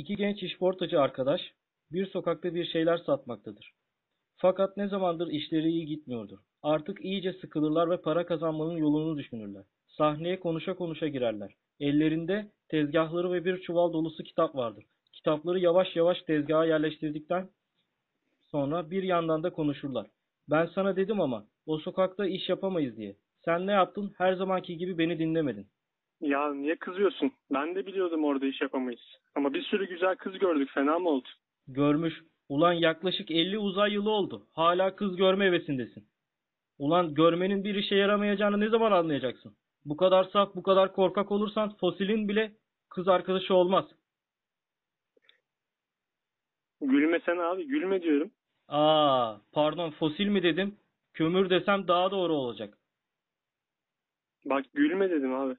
İki genç işportacı arkadaş bir sokakta bir şeyler satmaktadır. Fakat ne zamandır işleri iyi gitmiyordur. Artık iyice sıkılırlar ve para kazanmanın yolunu düşünürler. Sahneye konuşa konuşa girerler. Ellerinde tezgahları ve bir çuval dolusu kitap vardır. Kitapları yavaş yavaş tezgaha yerleştirdikten sonra bir yandan da konuşurlar. Ben sana dedim ama o sokakta iş yapamayız diye. Sen ne yaptın? Her zamanki gibi beni dinlemedin. Ya niye kızıyorsun? Ben de biliyordum orada iş yapamayız. Ama bir sürü güzel kız gördük. Fena mı oldu? Görmüş. Ulan yaklaşık 50 uzay yılı oldu. Hala kız görme hevesindesin. Ulan görmenin bir işe yaramayacağını ne zaman anlayacaksın? Bu kadar saf, bu kadar korkak olursan fosilin bile kız arkadaşı olmaz. Gülmesene abi. Gülme diyorum. Aa, pardon fosil mi dedim? Kömür desem daha doğru olacak. Bak gülme dedim abi.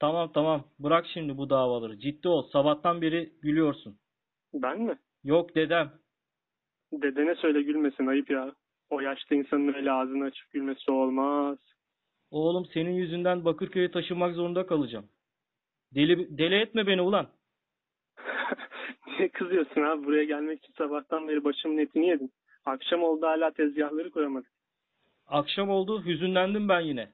Tamam tamam. Bırak şimdi bu davaları. Ciddi ol. Sabahtan beri gülüyorsun. Ben mi? Yok dedem. Dedene söyle gülmesin. Ayıp ya. O yaşta insanın öyle ağzını açıp gülmesi olmaz. Oğlum senin yüzünden Bakırköy'e taşınmak zorunda kalacağım. Deli, deli etme beni ulan. niye kızıyorsun abi? Buraya gelmek için sabahtan beri başımın etini yedin. Akşam oldu hala tezgahları koyamadık. Akşam oldu, hüzünlendim ben yine.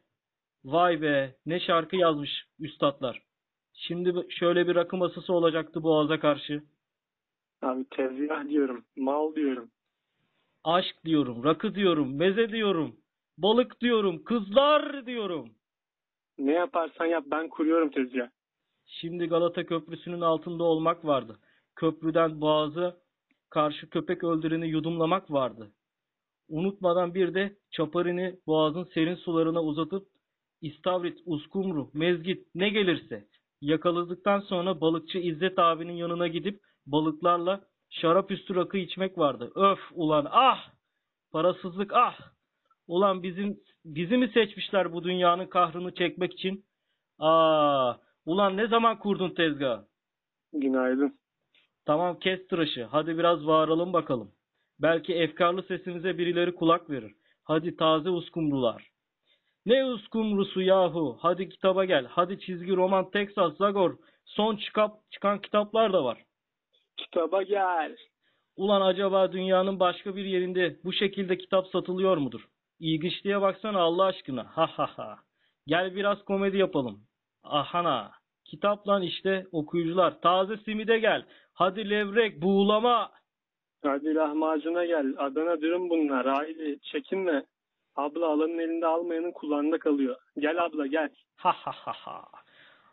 Vay be, ne şarkı yazmış üstatlar. Şimdi şöyle bir rakı masası olacaktı Boğaz'a karşı. Abi tezgah diyorum. Mal diyorum. Aşk diyorum, rakı diyorum, meze diyorum, balık diyorum, kızlar diyorum. Ne yaparsan yap ben kuruyorum tezgah. Şimdi Galata Köprüsü'nün altında olmak vardı. Köprüden Boğaz'a karşı köpek öldüreni yudumlamak vardı. Unutmadan bir de çaparini Boğaz'ın serin sularına uzatıp istavrit, uskumru, mezgit ne gelirse yakaladıktan sonra balıkçı İzzet abinin yanına gidip balıklarla şarap üstü rakı içmek vardı. Öf ulan ah! Parasızlık ah! Ulan bizim bizi mi seçmişler bu dünyanın kahrını çekmek için? Aa, ulan ne zaman kurdun tezgahı? Günaydın. Tamam kes tıraşı. Hadi biraz bağıralım bakalım. Belki efkarlı sesimize birileri kulak verir. Hadi taze uskumrular. Ne uskumrusu yahu? Hadi kitaba gel. Hadi çizgi roman Texas Zagor. Son çıkap, çıkan kitaplar da var. Kitaba gel. Ulan acaba dünyanın başka bir yerinde bu şekilde kitap satılıyor mudur? İlginçliğe baksana Allah aşkına. Ha ha ha. Gel biraz komedi yapalım. Ahana. Kitap lan işte okuyucular. Taze simide gel. Hadi levrek, buğulama. Hadi lahmacuna gel. Adana dürüm bunlar. Haydi çekinme. Abla alanın elinde almayanın kulağında kalıyor. Gel abla gel. Ha ha ha ha.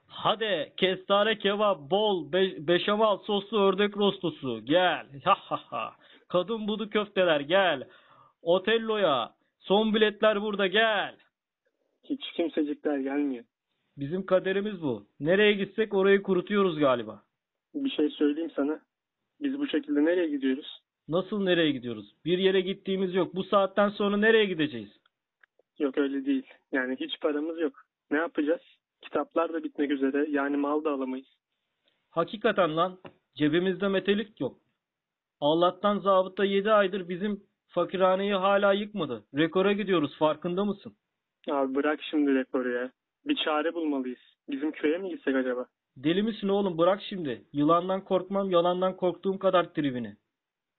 Hadi kestane kebap, bol, be beşamel soslu ördek rostosu. Gel. Ha ha ha. Kadın budu köfteler gel. Otello'ya. Son biletler burada gel. Hiç kimsecikler gelmiyor. Bizim kaderimiz bu. Nereye gitsek orayı kurutuyoruz galiba. Bir şey söyleyeyim sana. Biz bu şekilde nereye gidiyoruz? Nasıl nereye gidiyoruz? Bir yere gittiğimiz yok. Bu saatten sonra nereye gideceğiz? Yok öyle değil. Yani hiç paramız yok. Ne yapacağız? Kitaplar da bitmek üzere. Yani mal da alamayız. Hakikaten lan cebimizde metelik yok. Allah'tan zabıta 7 aydır bizim fakirhaneyi hala yıkmadı. Rekora gidiyoruz farkında mısın? Abi bırak şimdi rekoru ya. Bir çare bulmalıyız. Bizim köye mi gitsek acaba? Deli misin oğlum bırak şimdi. Yılandan korkmam yalandan korktuğum kadar tribini.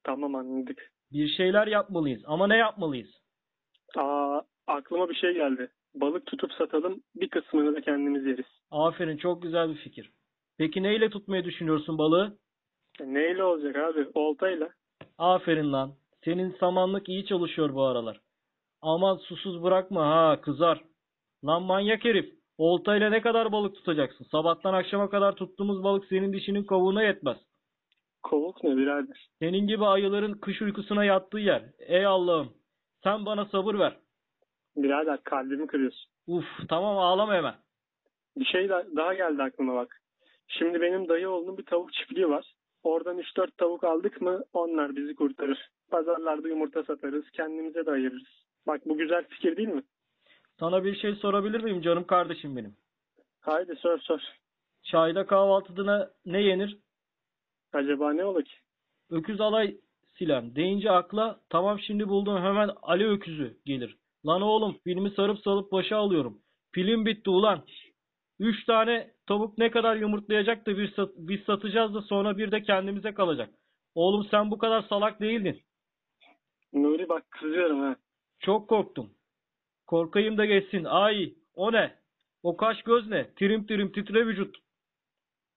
Tamam anladık. Bir şeyler yapmalıyız ama ne yapmalıyız? Aa aklıma bir şey geldi. Balık tutup satalım. Bir kısmını da kendimiz yeriz. Aferin çok güzel bir fikir. Peki neyle tutmayı düşünüyorsun balığı? E, neyle olacak abi? Oltayla. Aferin lan. Senin samanlık iyi çalışıyor bu aralar. Aman susuz bırakma ha kızar. Lan manyak herif. Oltayla ne kadar balık tutacaksın? Sabahtan akşama kadar tuttuğumuz balık senin dişinin kavuğuna yetmez. Kovuk ne birader? Senin gibi ayıların kış uykusuna yattığı yer. Ey Allah'ım. Sen bana sabır ver. Birader kalbimi kırıyorsun. Uf tamam ağlama hemen. Bir şey da- daha geldi aklıma bak. Şimdi benim dayı oğlunun bir tavuk çiftliği var. Oradan 3-4 tavuk aldık mı onlar bizi kurtarır. Pazarlarda yumurta satarız. Kendimize de ayırırız. Bak bu güzel fikir değil mi? Sana bir şey sorabilir miyim canım kardeşim benim? Haydi sor sor. Çayda kahvaltıda ne yenir? Acaba ne olur ki? Öküz alay silem deyince akla tamam şimdi buldum hemen Ali öküzü gelir. Lan oğlum filmi sarıp salıp başa alıyorum. Film bitti ulan. Üç tane Tavuk ne kadar yumurtlayacak da biz, sat- biz satacağız da sonra bir de kendimize kalacak. Oğlum sen bu kadar salak değildin. Nuri bak kızıyorum ha. Çok korktum. Korkayım da geçsin. Ay o ne? O kaş göz ne? Trim trim titre vücut.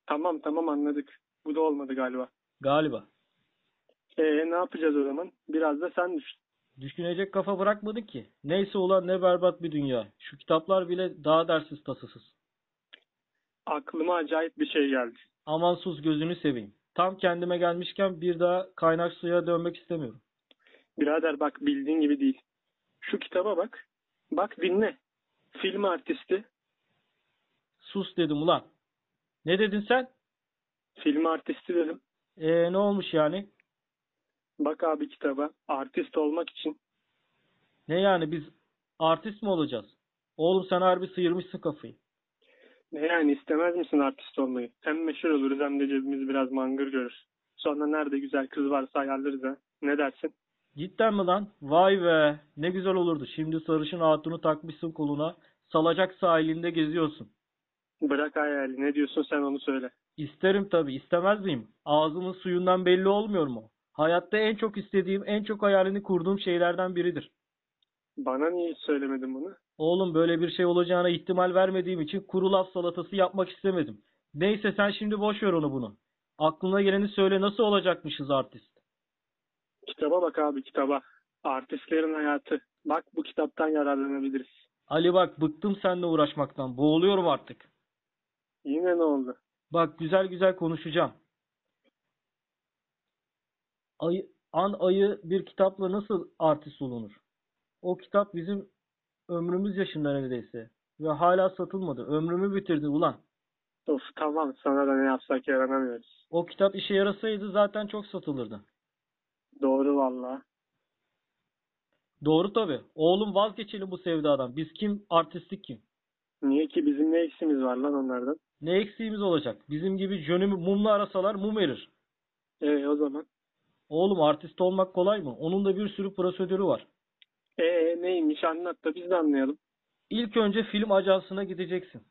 Tamam tamam anladık. Bu da olmadı galiba. Galiba. Ee ne yapacağız o zaman? Biraz da sen düşün. Düşünecek kafa bırakmadık ki. Neyse ulan ne berbat bir dünya. Şu kitaplar bile daha dersiz tasasız. Aklıma acayip bir şey geldi. Aman sus gözünü seveyim. Tam kendime gelmişken bir daha kaynak suya dönmek istemiyorum. Birader bak bildiğin gibi değil. Şu kitaba bak. Bak dinle. Film artisti. Sus dedim ulan. Ne dedin sen? Film artisti dedim. Ee, ne olmuş yani? Bak abi kitaba. Artist olmak için. Ne yani biz artist mi olacağız? Oğlum sen harbi sıyırmışsın kafayı. Ne yani istemez misin artist olmayı? Hem meşhur oluruz hem de cebimiz biraz mangır görür. Sonra nerede güzel kız varsa ayarlarız ha. Ne dersin? Cidden mi lan? Vay be. Ne güzel olurdu. Şimdi sarışın hatunu takmışsın koluna. Salacak sahilinde geziyorsun. Bırak hayali. Ne diyorsun sen onu söyle. İsterim tabii. istemez miyim? Ağzımın suyundan belli olmuyor mu? Hayatta en çok istediğim, en çok hayalini kurduğum şeylerden biridir. Bana niye hiç söylemedin bunu? Oğlum böyle bir şey olacağına ihtimal vermediğim için kuru laf salatası yapmak istemedim. Neyse sen şimdi boş ver onu bunu. Aklına geleni söyle nasıl olacakmışız artist? Kitaba bak abi kitaba. Artistlerin hayatı. Bak bu kitaptan yararlanabiliriz. Ali bak bıktım seninle uğraşmaktan. Boğuluyorum artık. Yine ne oldu? Bak güzel güzel konuşacağım. Ayı, an ayı bir kitapla nasıl artist olunur? O kitap bizim ömrümüz yaşında neredeyse. Ve hala satılmadı. Ömrümü bitirdi ulan. Of tamam sana da ne yapsak yaranamıyoruz. O kitap işe yarasaydı zaten çok satılırdı. Doğru valla. Doğru tabii. Oğlum vazgeçelim bu sevdadan. Biz kim? Artistlik kim? Niye ki bizim ne eksimiz var lan onlardan? Ne eksiğimiz olacak? Bizim gibi jönü mumla arasalar mum erir. E o zaman. Oğlum artist olmak kolay mı? Onun da bir sürü prosedürü var. E neymiş anlat da biz de anlayalım. İlk önce film ajansına gideceksin.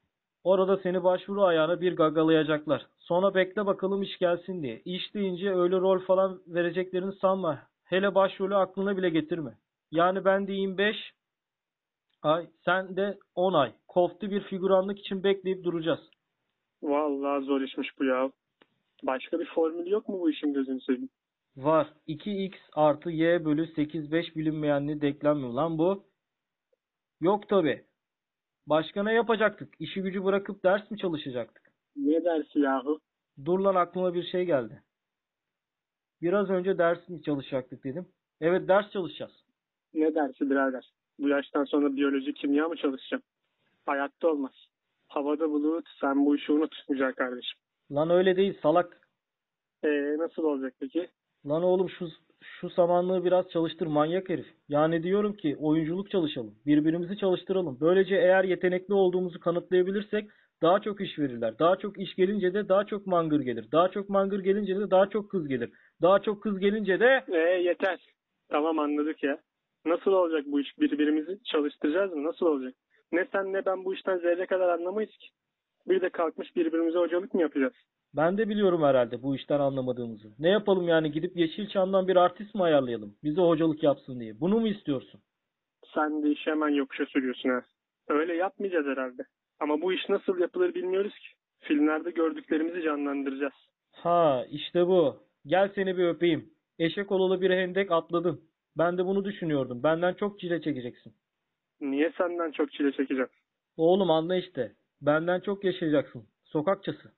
Orada seni başvuru ayağına bir gagalayacaklar. Sonra bekle bakalım iş gelsin diye. İş deyince öyle rol falan vereceklerini sanma. Hele başrolü aklına bile getirme. Yani ben diyeyim 5 ay, sen de 10 ay. Koftu bir figüranlık için bekleyip duracağız. Vallahi zor işmiş bu ya. Başka bir formül yok mu bu işin gözünü seveyim? Var. 2x artı y bölü 8 5 bilinmeyenli denklem mi lan bu? Yok tabi. Başka ne yapacaktık? İşi gücü bırakıp ders mi çalışacaktık? Ne dersi yahu? Dur lan aklıma bir şey geldi. Biraz önce ders mi çalışacaktık dedim. Evet ders çalışacağız. Ne dersi birader? Bu yaştan sonra biyoloji, kimya mı çalışacağım? Hayatta olmaz. Havada bulut, sen bu işi unut güzel kardeşim. Lan öyle değil salak. E nasıl olacak peki? Lan oğlum şu şu samanlığı biraz çalıştır manyak herif. Yani diyorum ki oyunculuk çalışalım. Birbirimizi çalıştıralım. Böylece eğer yetenekli olduğumuzu kanıtlayabilirsek daha çok iş verirler. Daha çok iş gelince de daha çok mangır gelir. Daha çok mangır gelince de daha çok kız gelir. Daha çok kız gelince de E yeter. Tamam anladık ya. Nasıl olacak bu iş? Birbirimizi çalıştıracağız mı? Nasıl olacak? Ne sen ne ben bu işten zerre kadar anlamayız ki. Bir de kalkmış birbirimize hocalık mı yapacağız? ben de biliyorum herhalde bu işten anlamadığımızı. Ne yapalım yani gidip Yeşilçam'dan bir artist mi ayarlayalım? Bize hocalık yapsın diye. Bunu mu istiyorsun? Sen de işi hemen yokuşa sürüyorsun ha. Öyle yapmayacağız herhalde. Ama bu iş nasıl yapılır bilmiyoruz ki. Filmlerde gördüklerimizi canlandıracağız. Ha işte bu. Gel seni bir öpeyim. Eşek olalı bir hendek atladın. Ben de bunu düşünüyordum. Benden çok çile çekeceksin. Niye senden çok çile çekeceğim? Oğlum anla işte. Benden çok yaşayacaksın. Sokakçası.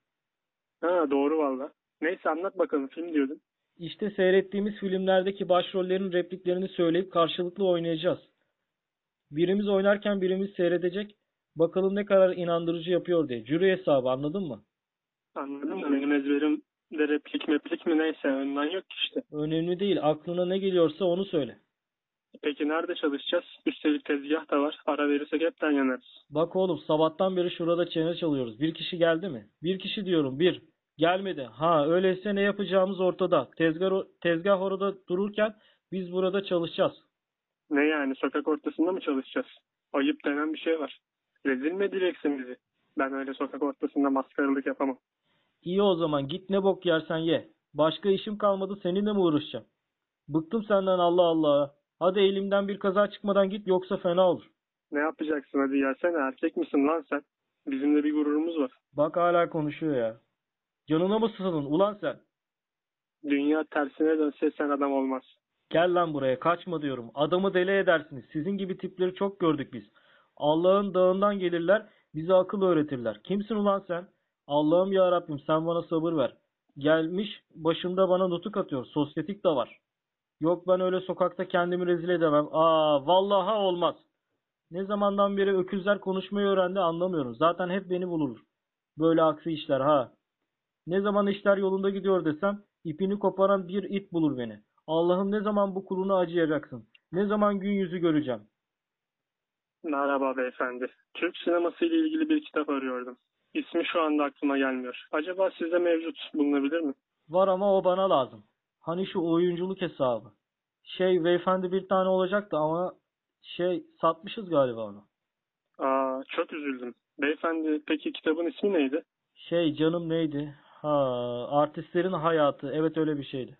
Ha doğru valla. Neyse anlat bakalım film diyordun. İşte seyrettiğimiz filmlerdeki başrollerin repliklerini söyleyip karşılıklı oynayacağız. Birimiz oynarken birimiz seyredecek. Bakalım ne kadar inandırıcı yapıyor diye. Jüri hesabı anladın mı? Anladın mı? Benim ezberim de replik meplik mi neyse ondan yok ki işte. Önemli değil. Aklına ne geliyorsa onu söyle. Peki nerede çalışacağız? Üstelik tezgah da var. Ara verirsek hepten yanarız. Bak oğlum sabahtan beri şurada çene çalıyoruz. Bir kişi geldi mi? Bir kişi diyorum bir. Gelmedi. Ha öyleyse ne yapacağımız ortada. Tezgah, tezgah orada dururken biz burada çalışacağız. Ne yani sokak ortasında mı çalışacağız? Ayıp denen bir şey var. Rezil mi edeceksin bizi? Ben öyle sokak ortasında maskaralık yapamam. İyi o zaman git ne bok yersen ye. Başka işim kalmadı seninle mi uğraşacağım? Bıktım senden Allah Allah. Hadi elimden bir kaza çıkmadan git yoksa fena olur. Ne yapacaksın hadi gelsene erkek misin lan sen? Bizim de bir gururumuz var. Bak hala konuşuyor ya. Canına mı sızdın ulan sen? Dünya tersine dönse sen adam olmaz. Gel lan buraya kaçma diyorum. Adamı deli edersiniz. Sizin gibi tipleri çok gördük biz. Allah'ın dağından gelirler bize akıl öğretirler. Kimsin ulan sen? Allah'ım ya Rabbim sen bana sabır ver. Gelmiş başımda bana nutuk atıyor. Sosyetik de var. Yok ben öyle sokakta kendimi rezil edemem. Aa vallahi olmaz. Ne zamandan beri öküzler konuşmayı öğrendi anlamıyorum. Zaten hep beni bulurlar. Böyle aksi işler ha. Ne zaman işler yolunda gidiyor desem ipini koparan bir it bulur beni. Allah'ım ne zaman bu kuluna acıyacaksın? Ne zaman gün yüzü göreceğim? Merhaba beyefendi. Türk sineması ile ilgili bir kitap arıyordum. İsmi şu anda aklıma gelmiyor. Acaba sizde mevcut bulunabilir mi? Var ama o bana lazım. Hani şu oyunculuk hesabı. Şey beyefendi bir tane olacaktı ama şey satmışız galiba onu. Aa, çok üzüldüm. Beyefendi peki kitabın ismi neydi? Şey canım neydi? Ha, artistlerin hayatı. Evet öyle bir şeydi.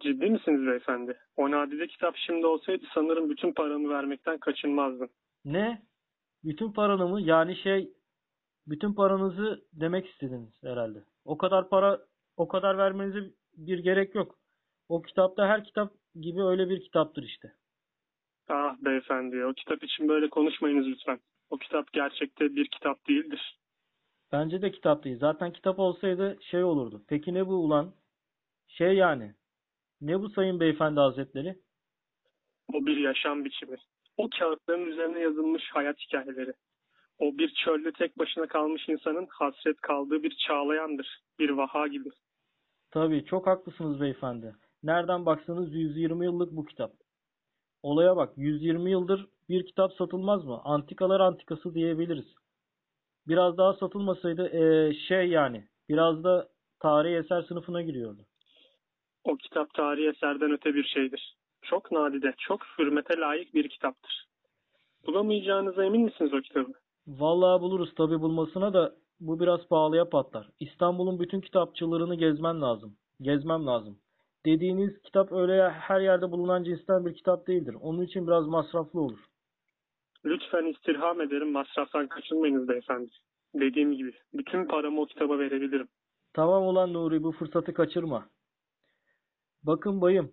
Ciddi misiniz beyefendi? O nadide kitap şimdi olsaydı sanırım bütün paramı vermekten kaçınmazdım. Ne? Bütün paranı mı? Yani şey bütün paranızı demek istediniz herhalde. O kadar para o kadar vermenize bir gerek yok. O kitapta her kitap gibi öyle bir kitaptır işte. Ah beyefendi, o kitap için böyle konuşmayınız lütfen. O kitap gerçekte bir kitap değildir. Bence de kitap değil. Zaten kitap olsaydı şey olurdu. Peki ne bu ulan? Şey yani. Ne bu sayın beyefendi hazretleri? O bir yaşam biçimi. O kağıtların üzerine yazılmış hayat hikayeleri. O bir çölde tek başına kalmış insanın hasret kaldığı bir çağlayandır. Bir vaha gibi. Tabii çok haklısınız beyefendi. Nereden baksanız 120 yıllık bu kitap. Olaya bak 120 yıldır bir kitap satılmaz mı? Antikalar antikası diyebiliriz. Biraz daha satılmasaydı eee, şey yani biraz da tarihi eser sınıfına giriyordu. O kitap tarihi eserden öte bir şeydir. Çok nadide, çok hürmete layık bir kitaptır. Bulamayacağınıza emin misiniz o kitabı? Vallahi buluruz tabii bulmasına da bu biraz pahalıya patlar. İstanbul'un bütün kitapçılarını gezmen lazım. Gezmem lazım. Dediğiniz kitap öyle her yerde bulunan cinsten bir kitap değildir. Onun için biraz masraflı olur. Lütfen istirham ederim masraftan kaçınmayınız beyefendi. Dediğim gibi bütün paramı o kitaba verebilirim. Tamam ulan Nuri bu fırsatı kaçırma. Bakın bayım,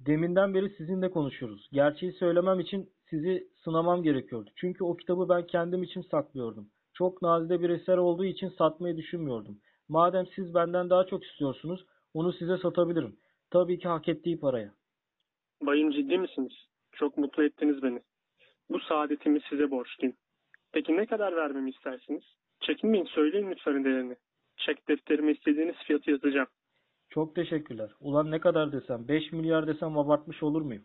deminden beri sizinle konuşuyoruz. Gerçeği söylemem için sizi sınamam gerekiyordu. Çünkü o kitabı ben kendim için saklıyordum. Çok nazide bir eser olduğu için satmayı düşünmüyordum. Madem siz benden daha çok istiyorsunuz, onu size satabilirim. Tabii ki hak ettiği paraya. Bayım ciddi misiniz? Çok mutlu ettiniz beni. Bu saadetimi size borçluyum. Peki ne kadar vermemi istersiniz? Çekinmeyin söyleyin lütfen değerini. Çek defterime istediğiniz fiyatı yazacağım. Çok teşekkürler. Ulan ne kadar desem, 5 milyar desem abartmış olur muyum?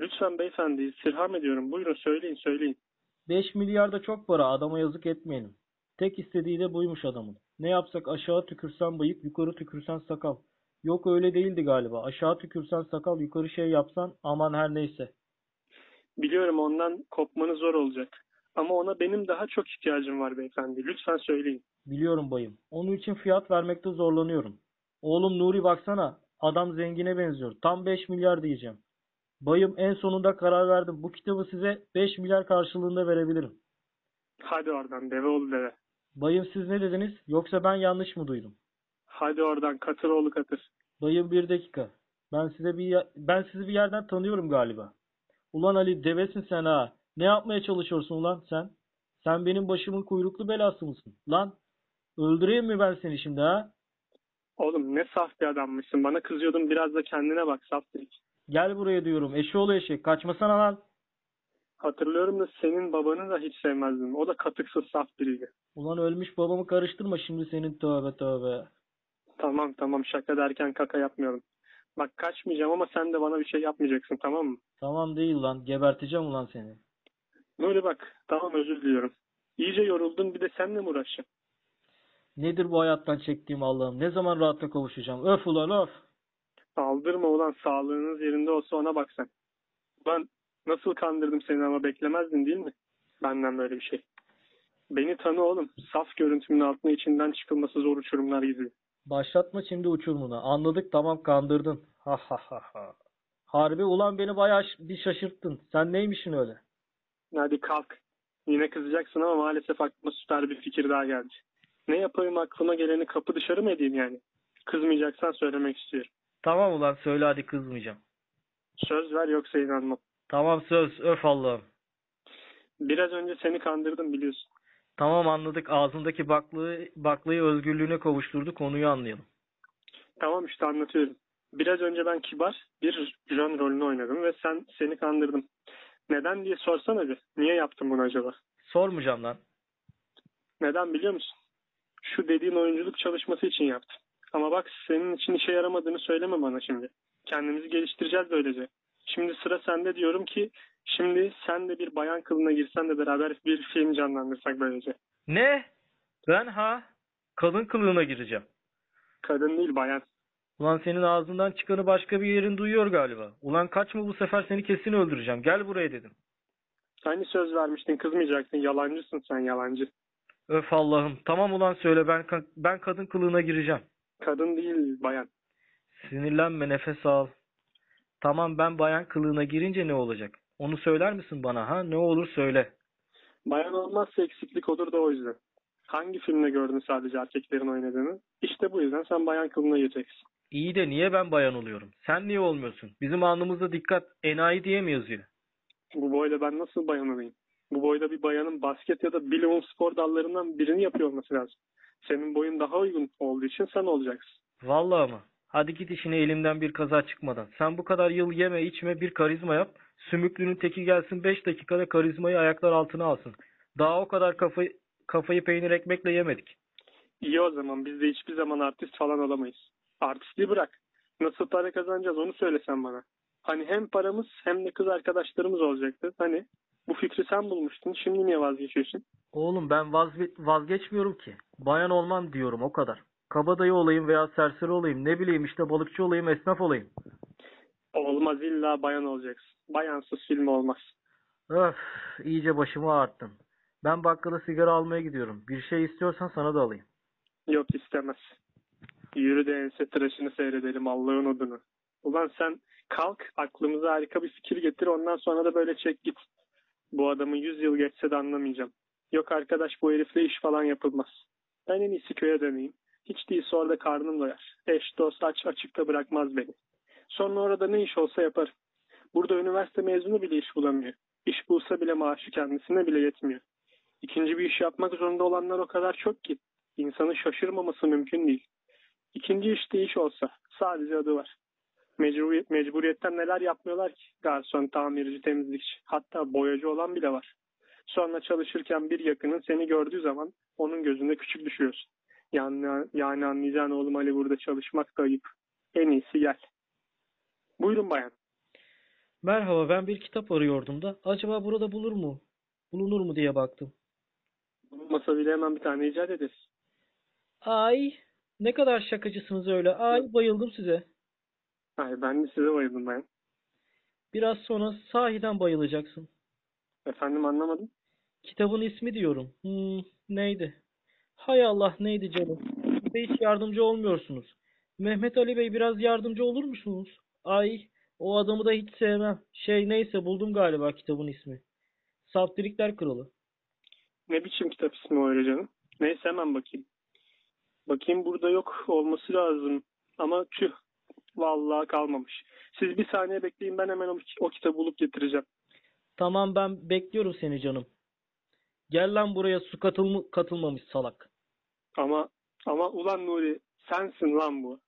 Lütfen beyefendi istirham ediyorum. Buyurun söyleyin söyleyin. 5 milyar da çok para, adama yazık etmeyelim. Tek istediği de buymuş adamın. Ne yapsak aşağı tükürsen bıyık, yukarı tükürsen sakal. Yok öyle değildi galiba. Aşağı tükürsen sakal, yukarı şey yapsan aman her neyse. Biliyorum ondan kopmanız zor olacak. Ama ona benim daha çok ihtiyacım var beyefendi. Lütfen söyleyin. Biliyorum bayım. Onun için fiyat vermekte zorlanıyorum. Oğlum Nuri baksana. Adam zengine benziyor. Tam 5 milyar diyeceğim. Bayım en sonunda karar verdim. Bu kitabı size 5 milyar karşılığında verebilirim. Hadi oradan deve oğlu deve. Bayım siz ne dediniz? Yoksa ben yanlış mı duydum? Hadi oradan katır oğlu katır. Bayım bir dakika. Ben size bir ben sizi bir yerden tanıyorum galiba. Ulan Ali devesin sen ha. Ne yapmaya çalışıyorsun ulan sen? Sen benim başımın kuyruklu belası mısın? Lan öldüreyim mi ben seni şimdi ha? Oğlum ne saf bir adammışsın. Bana kızıyordun biraz da kendine bak saftirik. Gel buraya diyorum. Eşoğlu eşek. Kaçmasana lan. Hatırlıyorum da senin babanı da hiç sevmezdim. O da katıksız saf biriydi. Ulan ölmüş babamı karıştırma şimdi senin tövbe tövbe. Tamam tamam şaka derken kaka yapmıyorum. Bak kaçmayacağım ama sen de bana bir şey yapmayacaksın tamam mı? Tamam değil lan. Geberteceğim ulan seni. Böyle bak tamam özür diliyorum. İyice yoruldun bir de seninle mi uğraşacağım? Nedir bu hayattan çektiğim Allah'ım? Ne zaman rahatla kavuşacağım? Öf ulan öf. Aldırma ulan sağlığınız yerinde olsa ona bak sen. Ben nasıl kandırdım seni ama beklemezdin değil mi? Benden böyle bir şey. Beni tanı oğlum. Saf görüntümün altına içinden çıkılması zor uçurumlar gibi. Başlatma şimdi uçurumunu. Anladık tamam kandırdın. Ha ha ha ha. Harbi ulan beni bayağı bir şaşırttın. Sen neymişsin öyle? Hadi kalk. Yine kızacaksın ama maalesef aklıma süper bir fikir daha geldi. Ne yapayım aklıma geleni kapı dışarı mı edeyim yani? Kızmayacaksan söylemek istiyorum. Tamam ulan söyle hadi kızmayacağım. Söz ver yoksa inanmam. Tamam söz öf Allah'ım. Biraz önce seni kandırdım biliyorsun. Tamam anladık ağzındaki baklığı, baklayı özgürlüğüne kavuşturdu konuyu anlayalım. Tamam işte anlatıyorum. Biraz önce ben kibar bir jön rolünü oynadım ve sen seni kandırdım. Neden diye sorsana bir. Niye yaptın bunu acaba? Sormayacağım lan. Neden biliyor musun? Şu dediğin oyunculuk çalışması için yaptım. Ama bak senin için işe yaramadığını söyleme bana şimdi. Kendimizi geliştireceğiz böylece. Şimdi sıra sende diyorum ki şimdi sen de bir bayan kılına girsen de beraber bir film canlandırsak böylece. Ne? Ben ha? Kadın kılığına gireceğim. Kadın değil bayan. Ulan senin ağzından çıkanı başka bir yerin duyuyor galiba. Ulan kaçma bu sefer seni kesin öldüreceğim. Gel buraya dedim. Hani söz vermiştin kızmayacaktın. Yalancısın sen yalancı. Öf Allah'ım. Tamam ulan söyle ben ben kadın kılığına gireceğim. Kadın değil bayan. Sinirlenme nefes al. Tamam ben bayan kılığına girince ne olacak? Onu söyler misin bana ha? Ne olur söyle. Bayan olmazsa eksiklik olur da o yüzden. Hangi filmde gördün sadece erkeklerin oynadığını? İşte bu yüzden sen bayan kılığına gireceksin. İyi de niye ben bayan oluyorum? Sen niye olmuyorsun? Bizim alnımızda dikkat enayi diye mi yazıyor? Bu boyda ben nasıl bayan olayım? Bu boyda bir bayanın basket ya da bilimum spor dallarından birini yapıyor olması lazım. Senin boyun daha uygun olduğu için sen olacaksın. Vallahi mı? Hadi git işine elimden bir kaza çıkmadan. Sen bu kadar yıl yeme içme bir karizma yap. Sümüklünün teki gelsin 5 dakikada karizmayı ayaklar altına alsın. Daha o kadar kafayı, kafayı peynir ekmekle yemedik. İyi o zaman biz de hiçbir zaman artist falan olamayız. Artistliği bırak. Nasıl para kazanacağız onu söylesen bana. Hani hem paramız hem de kız arkadaşlarımız olacaktı. Hani bu fikri sen bulmuştun. Şimdi niye vazgeçiyorsun? Oğlum ben vazge vazgeçmiyorum ki. Bayan olmam diyorum o kadar. Kabadayı olayım veya serseri olayım. Ne bileyim işte balıkçı olayım, esnaf olayım. Olmaz illa bayan olacaksın. Bayansız film olmaz. Öf, iyice başımı ağarttın. Ben bakkala sigara almaya gidiyorum. Bir şey istiyorsan sana da alayım. Yok istemez. Yürü de ense tıraşını seyredelim Allah'ın odunu. Ulan sen kalk aklımıza harika bir fikir getir ondan sonra da böyle çek git. Bu adamı yüz yıl geçse de anlamayacağım. Yok arkadaş bu herifle iş falan yapılmaz. Ben en iyisi köye döneyim. Hiç değilse orada karnım doyar. Eş dost aç açıkta bırakmaz beni. Sonra orada ne iş olsa yaparım. Burada üniversite mezunu bile iş bulamıyor. İş bulsa bile maaşı kendisine bile yetmiyor. İkinci bir iş yapmak zorunda olanlar o kadar çok ki insanın şaşırmaması mümkün değil. İkinci işte iş olsa sadece adı var. Mecburiyet, mecburiyetten neler yapmıyorlar ki? Garson, tamirci, temizlikçi hatta boyacı olan bile var. Sonra çalışırken bir yakının seni gördüğü zaman onun gözünde küçük düşüyorsun. Yani, yani anlayacağın oğlum Ali burada çalışmak da ayıp. En iyisi gel. Buyurun bayan. Merhaba ben bir kitap arıyordum da acaba burada bulur mu? Bulunur mu diye baktım. Bulunmasa bile hemen bir tane icat ederiz. Ay ne kadar şakacısınız öyle. Ay bayıldım size. Hayır ben de size bayıldım bayan. Biraz sonra sahiden bayılacaksın. Efendim anlamadım. Kitabın ismi diyorum. Hmm, neydi? Hay Allah neydi canım? Siz de hiç yardımcı olmuyorsunuz. Mehmet Ali Bey biraz yardımcı olur musunuz? Ay o adamı da hiç sevmem. Şey neyse buldum galiba kitabın ismi. Saftirikler Kralı. Ne biçim kitap ismi o öyle canım? Neyse hemen bakayım. Bakayım burada yok olması lazım. Ama tüh. Vallahi kalmamış. Siz bir saniye bekleyin ben hemen o, o kitabı bulup getireceğim. Tamam ben bekliyorum seni canım. Gel lan buraya su katılma, katılmamış salak. Ama ama ulan Nuri sensin lan bu.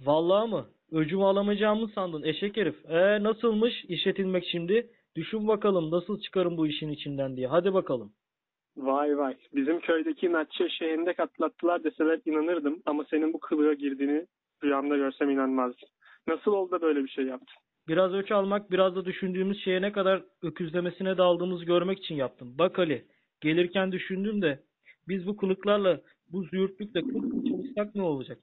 Vallahi mı? Öcümü alamayacağımı sandın eşek herif. Ee nasılmış işletilmek şimdi? Düşün bakalım nasıl çıkarım bu işin içinden diye. Hadi bakalım. Vay vay. Bizim köydeki inatçı şehrinde katlattılar deseler inanırdım ama senin bu kılığa girdiğini rüyamda görsem inanmazdım. Nasıl oldu da böyle bir şey yaptın? Biraz öç almak, biraz da düşündüğümüz şeye ne kadar öküzlemesine daldığımızı görmek için yaptım. Bak Ali, gelirken düşündüm de biz bu kılıklarla, bu züğürtlükle 40 yıl çalışsak ne olacak?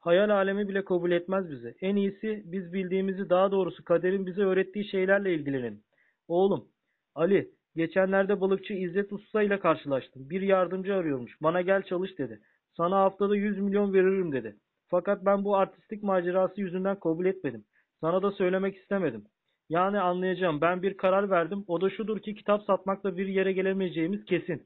Hayal alemi bile kabul etmez bizi. En iyisi biz bildiğimizi daha doğrusu kaderin bize öğrettiği şeylerle ilgilenelim. Oğlum, Ali, Geçenlerde balıkçı İzzet Usta ile karşılaştım. Bir yardımcı arıyormuş. Bana gel çalış dedi. Sana haftada 100 milyon veririm dedi. Fakat ben bu artistik macerası yüzünden kabul etmedim. Sana da söylemek istemedim. Yani anlayacağım. Ben bir karar verdim. O da şudur ki kitap satmakla bir yere gelemeyeceğimiz kesin.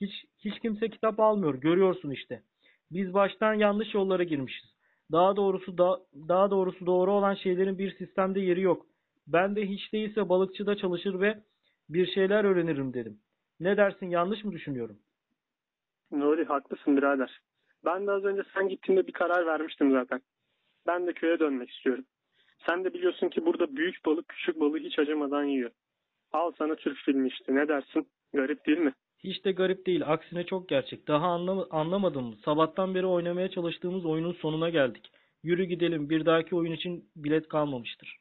Hiç hiç kimse kitap almıyor. Görüyorsun işte. Biz baştan yanlış yollara girmişiz. Daha doğrusu da, daha doğrusu doğru olan şeylerin bir sistemde yeri yok. Ben de hiç değilse balıkçıda çalışır ve bir şeyler öğrenirim dedim. Ne dersin yanlış mı düşünüyorum? Nuri haklısın birader. Ben de az önce sen gittiğinde bir karar vermiştim zaten. Ben de köye dönmek istiyorum. Sen de biliyorsun ki burada büyük balık küçük balığı hiç acımadan yiyor. Al sana Türk filmi işte ne dersin? Garip değil mi? Hiç de garip değil. Aksine çok gerçek. Daha anlam anlamadın mı? Sabahtan beri oynamaya çalıştığımız oyunun sonuna geldik. Yürü gidelim. Bir dahaki oyun için bilet kalmamıştır.